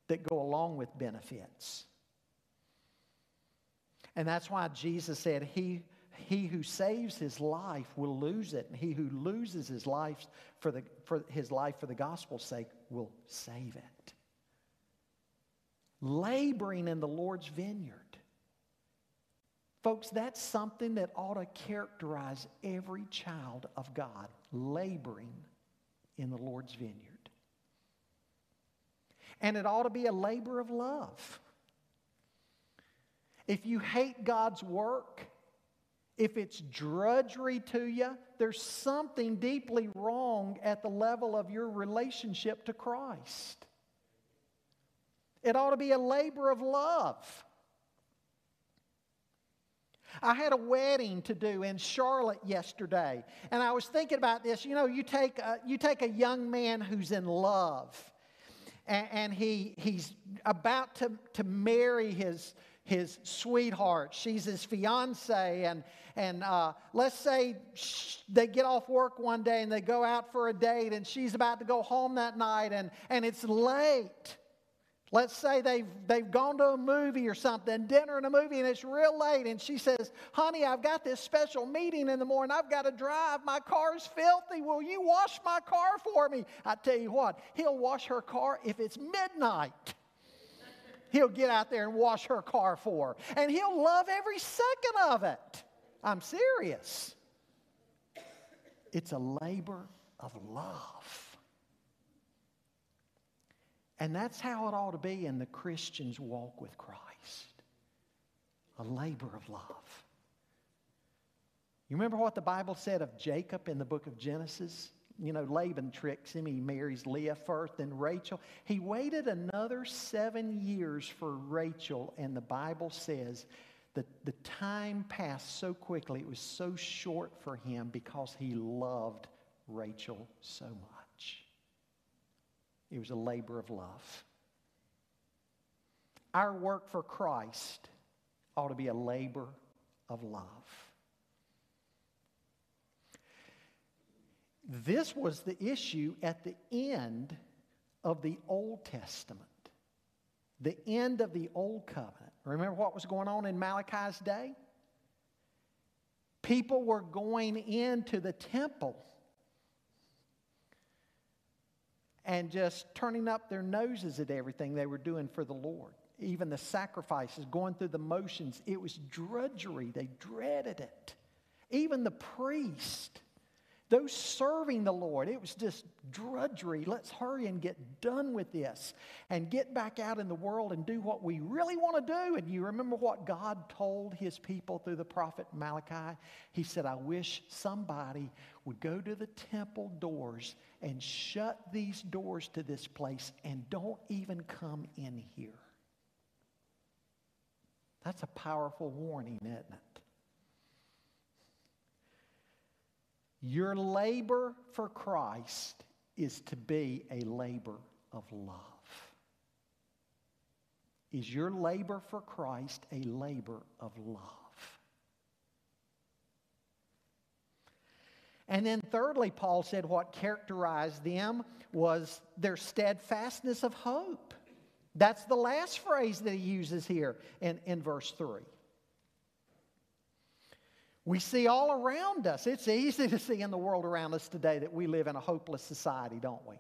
that go along with benefits. And that's why Jesus said, He he who saves his life will lose it, and he who loses his life for, the, for his life for the gospel's sake will save it. Laboring in the Lord's vineyard. Folks, that's something that ought to characterize every child of God, laboring in the Lord's vineyard. And it ought to be a labor of love. If you hate God's work, if it's drudgery to you, there's something deeply wrong at the level of your relationship to Christ. It ought to be a labor of love. I had a wedding to do in Charlotte yesterday, and I was thinking about this. You know, you take a, you take a young man who's in love, and, and he, he's about to, to marry his, his sweetheart. She's his fiance, and and uh, let's say they get off work one day and they go out for a date, and she's about to go home that night, and and it's late. Let's say they've, they've gone to a movie or something, dinner and a movie, and it's real late. And she says, Honey, I've got this special meeting in the morning. I've got to drive. My car's filthy. Will you wash my car for me? I tell you what, he'll wash her car if it's midnight he'll get out there and wash her car for her. And he'll love every second of it. I'm serious. It's a labor of love. And that's how it ought to be in the Christian's walk with Christ a labor of love. You remember what the Bible said of Jacob in the book of Genesis? You know, Laban tricks him. He marries Leah first, then Rachel. He waited another seven years for Rachel, and the Bible says that the time passed so quickly, it was so short for him because he loved Rachel so much. It was a labor of love. Our work for Christ ought to be a labor of love. This was the issue at the end of the Old Testament, the end of the Old Covenant. Remember what was going on in Malachi's day? People were going into the temple and just turning up their noses at everything they were doing for the Lord. Even the sacrifices, going through the motions, it was drudgery. They dreaded it. Even the priest those serving the Lord, it was just drudgery. Let's hurry and get done with this and get back out in the world and do what we really want to do. And you remember what God told his people through the prophet Malachi? He said, I wish somebody would go to the temple doors and shut these doors to this place and don't even come in here. That's a powerful warning, isn't it? Your labor for Christ is to be a labor of love. Is your labor for Christ a labor of love? And then, thirdly, Paul said what characterized them was their steadfastness of hope. That's the last phrase that he uses here in, in verse 3. We see all around us. It's easy to see in the world around us today that we live in a hopeless society, don't we?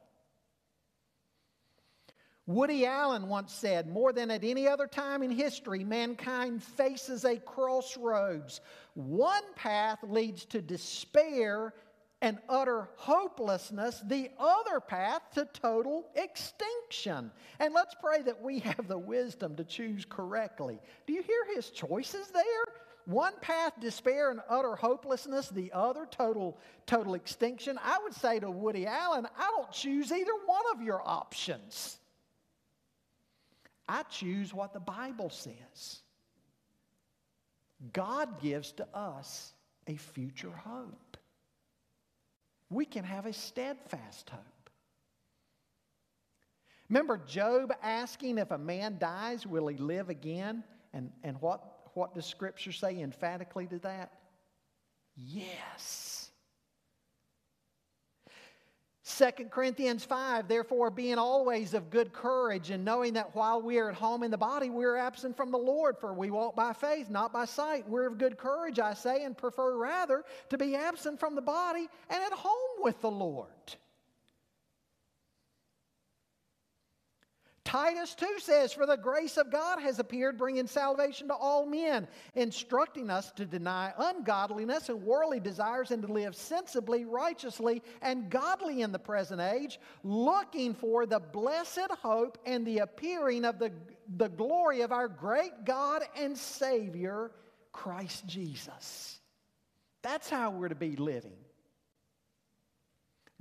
Woody Allen once said, More than at any other time in history, mankind faces a crossroads. One path leads to despair and utter hopelessness, the other path to total extinction. And let's pray that we have the wisdom to choose correctly. Do you hear his choices there? One path, despair and utter hopelessness, the other, total, total extinction. I would say to Woody Allen, I don't choose either one of your options. I choose what the Bible says. God gives to us a future hope. We can have a steadfast hope. Remember Job asking if a man dies, will he live again? And, and what what does Scripture say emphatically to that? Yes. 2 Corinthians 5, therefore, being always of good courage, and knowing that while we are at home in the body, we are absent from the Lord, for we walk by faith, not by sight. We're of good courage, I say, and prefer rather to be absent from the body and at home with the Lord. Titus 2 says, For the grace of God has appeared, bringing salvation to all men, instructing us to deny ungodliness and worldly desires and to live sensibly, righteously, and godly in the present age, looking for the blessed hope and the appearing of the, the glory of our great God and Savior, Christ Jesus. That's how we're to be living.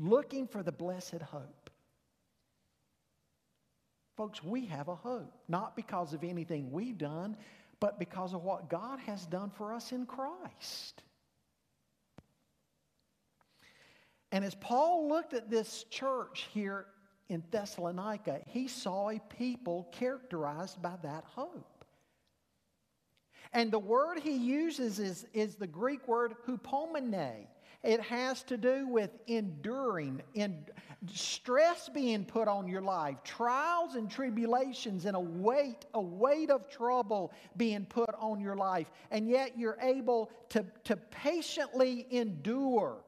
Looking for the blessed hope. Folks, we have a hope, not because of anything we've done, but because of what God has done for us in Christ. And as Paul looked at this church here in Thessalonica, he saw a people characterized by that hope. And the word he uses is, is the Greek word hupomone. It has to do with enduring, in, stress being put on your life, trials and tribulations, and a weight, a weight of trouble being put on your life. And yet you're able to, to patiently endure.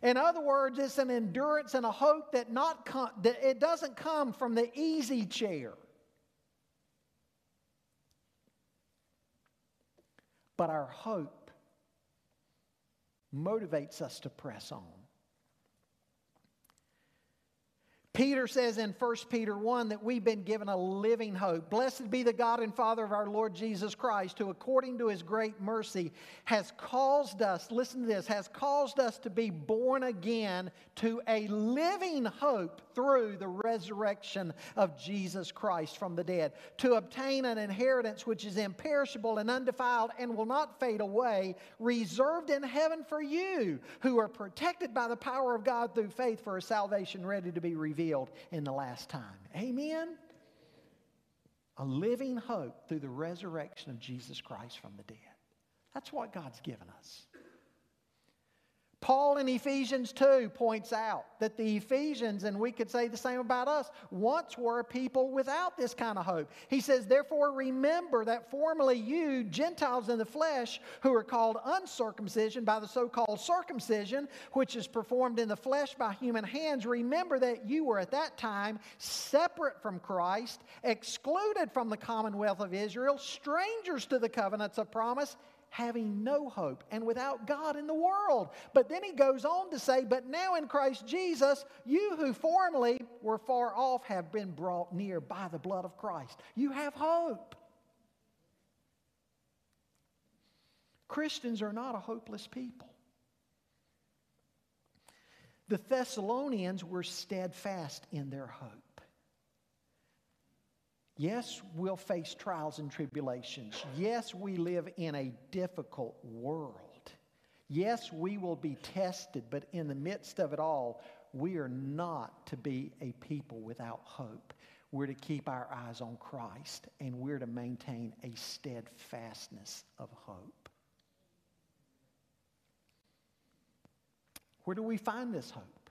In other words, it's an endurance and a hope that not com- that it doesn't come from the easy chair. But our hope motivates us to press on. Peter says in 1 Peter 1 that we've been given a living hope. Blessed be the God and Father of our Lord Jesus Christ, who according to his great mercy has caused us, listen to this, has caused us to be born again to a living hope through the resurrection of Jesus Christ from the dead, to obtain an inheritance which is imperishable and undefiled and will not fade away, reserved in heaven for you, who are protected by the power of God through faith for a salvation ready to be revealed revealed in the last time. Amen? A living hope through the resurrection of Jesus Christ from the dead. That's what God's given us. Paul in Ephesians 2 points out that the Ephesians, and we could say the same about us, once were a people without this kind of hope. He says, Therefore, remember that formerly you, Gentiles in the flesh, who are called uncircumcision by the so called circumcision, which is performed in the flesh by human hands, remember that you were at that time separate from Christ, excluded from the commonwealth of Israel, strangers to the covenants of promise having no hope and without God in the world. But then he goes on to say, But now in Christ Jesus, you who formerly were far off have been brought near by the blood of Christ. You have hope. Christians are not a hopeless people. The Thessalonians were steadfast in their hope. Yes, we'll face trials and tribulations. Yes, we live in a difficult world. Yes, we will be tested, but in the midst of it all, we are not to be a people without hope. We're to keep our eyes on Christ and we're to maintain a steadfastness of hope. Where do we find this hope?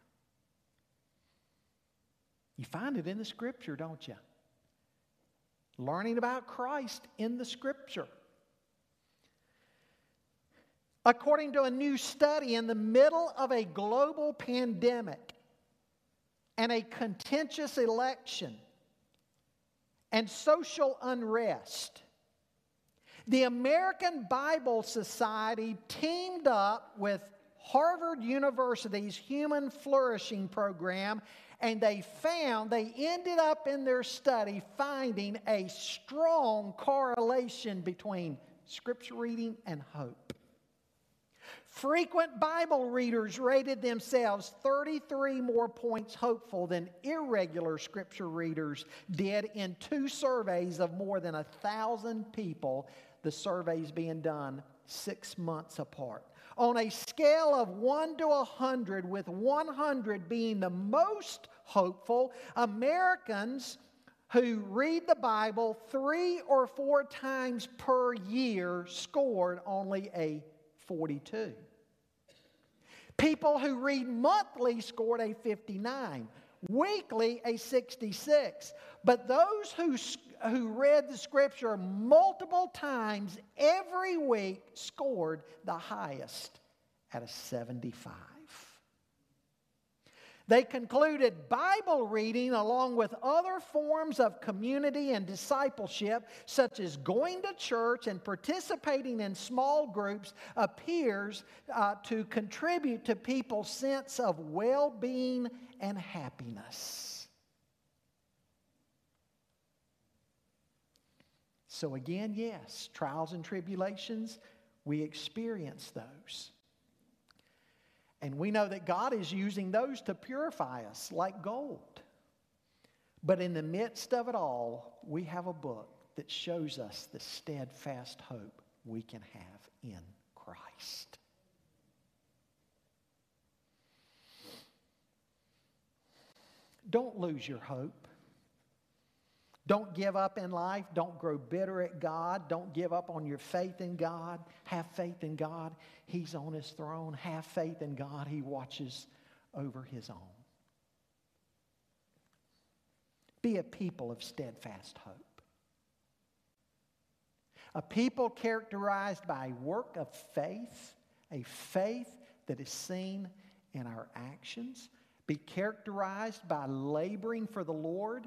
You find it in the scripture, don't you? Learning about Christ in the scripture. According to a new study, in the middle of a global pandemic and a contentious election and social unrest, the American Bible Society teamed up with Harvard University's Human Flourishing Program and they found, they ended up in their study finding a strong correlation between scripture reading and hope. Frequent Bible readers rated themselves 33 more points hopeful than irregular scripture readers did in two surveys of more than a thousand people, the surveys being done six months apart on a scale of 1 to 100, with 100 being the most hopeful, Americans who read the Bible three or four times per year scored only a 42. People who read monthly scored a 59 weekly a 66. But those who, who read the scripture multiple times every week scored the highest at a 75. They concluded Bible reading, along with other forms of community and discipleship, such as going to church and participating in small groups, appears uh, to contribute to people's sense of well being and happiness. So, again, yes, trials and tribulations, we experience those. And we know that God is using those to purify us like gold. But in the midst of it all, we have a book that shows us the steadfast hope we can have in Christ. Don't lose your hope. Don't give up in life. Don't grow bitter at God. Don't give up on your faith in God. Have faith in God. He's on his throne. Have faith in God. He watches over his own. Be a people of steadfast hope. A people characterized by work of faith, a faith that is seen in our actions, be characterized by laboring for the Lord,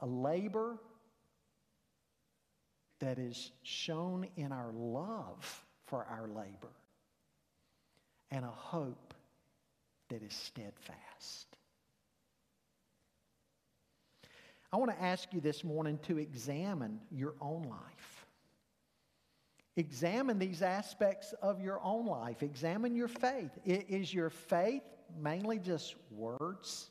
a labor that is shown in our love for our labor, and a hope that is steadfast. I want to ask you this morning to examine your own life. Examine these aspects of your own life. Examine your faith. Is your faith mainly just words?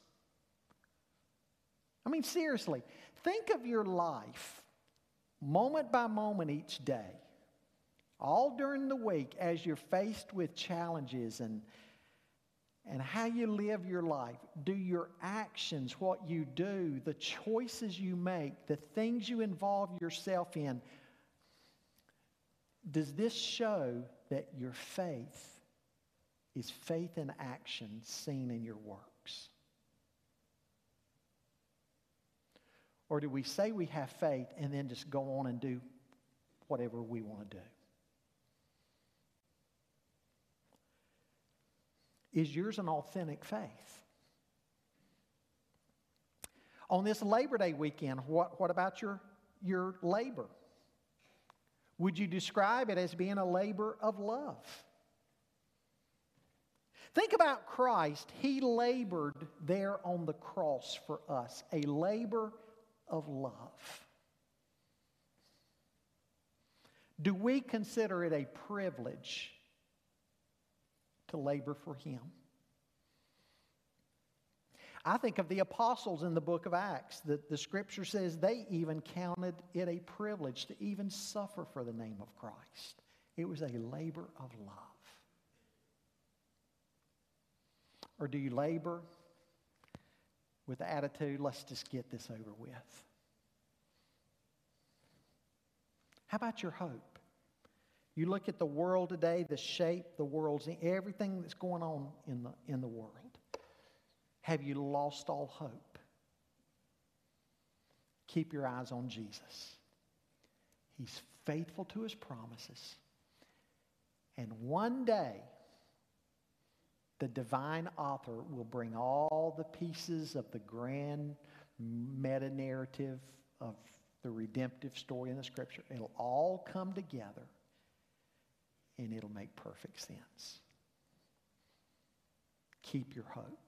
I mean, seriously, think of your life moment by moment each day, all during the week as you're faced with challenges and and how you live your life. Do your actions, what you do, the choices you make, the things you involve yourself in, does this show that your faith is faith in action seen in your works? Or do we say we have faith and then just go on and do whatever we want to do? Is yours an authentic faith? On this Labor Day weekend, what, what about your, your labor? Would you describe it as being a labor of love? Think about Christ. He labored there on the cross for us, a labor of love. Do we consider it a privilege to labor for Him. I think of the apostles in the book of Acts that the scripture says they even counted it a privilege to even suffer for the name of Christ. It was a labor of love. Or do you labor with the attitude, let's just get this over with? How about your hope? You look at the world today, the shape the world's everything that's going on in the, in the world. Have you lost all hope? Keep your eyes on Jesus. He's faithful to his promises. And one day, the divine author will bring all the pieces of the grand meta narrative of the redemptive story in the scripture. It'll all come together and it'll make perfect sense. Keep your hope.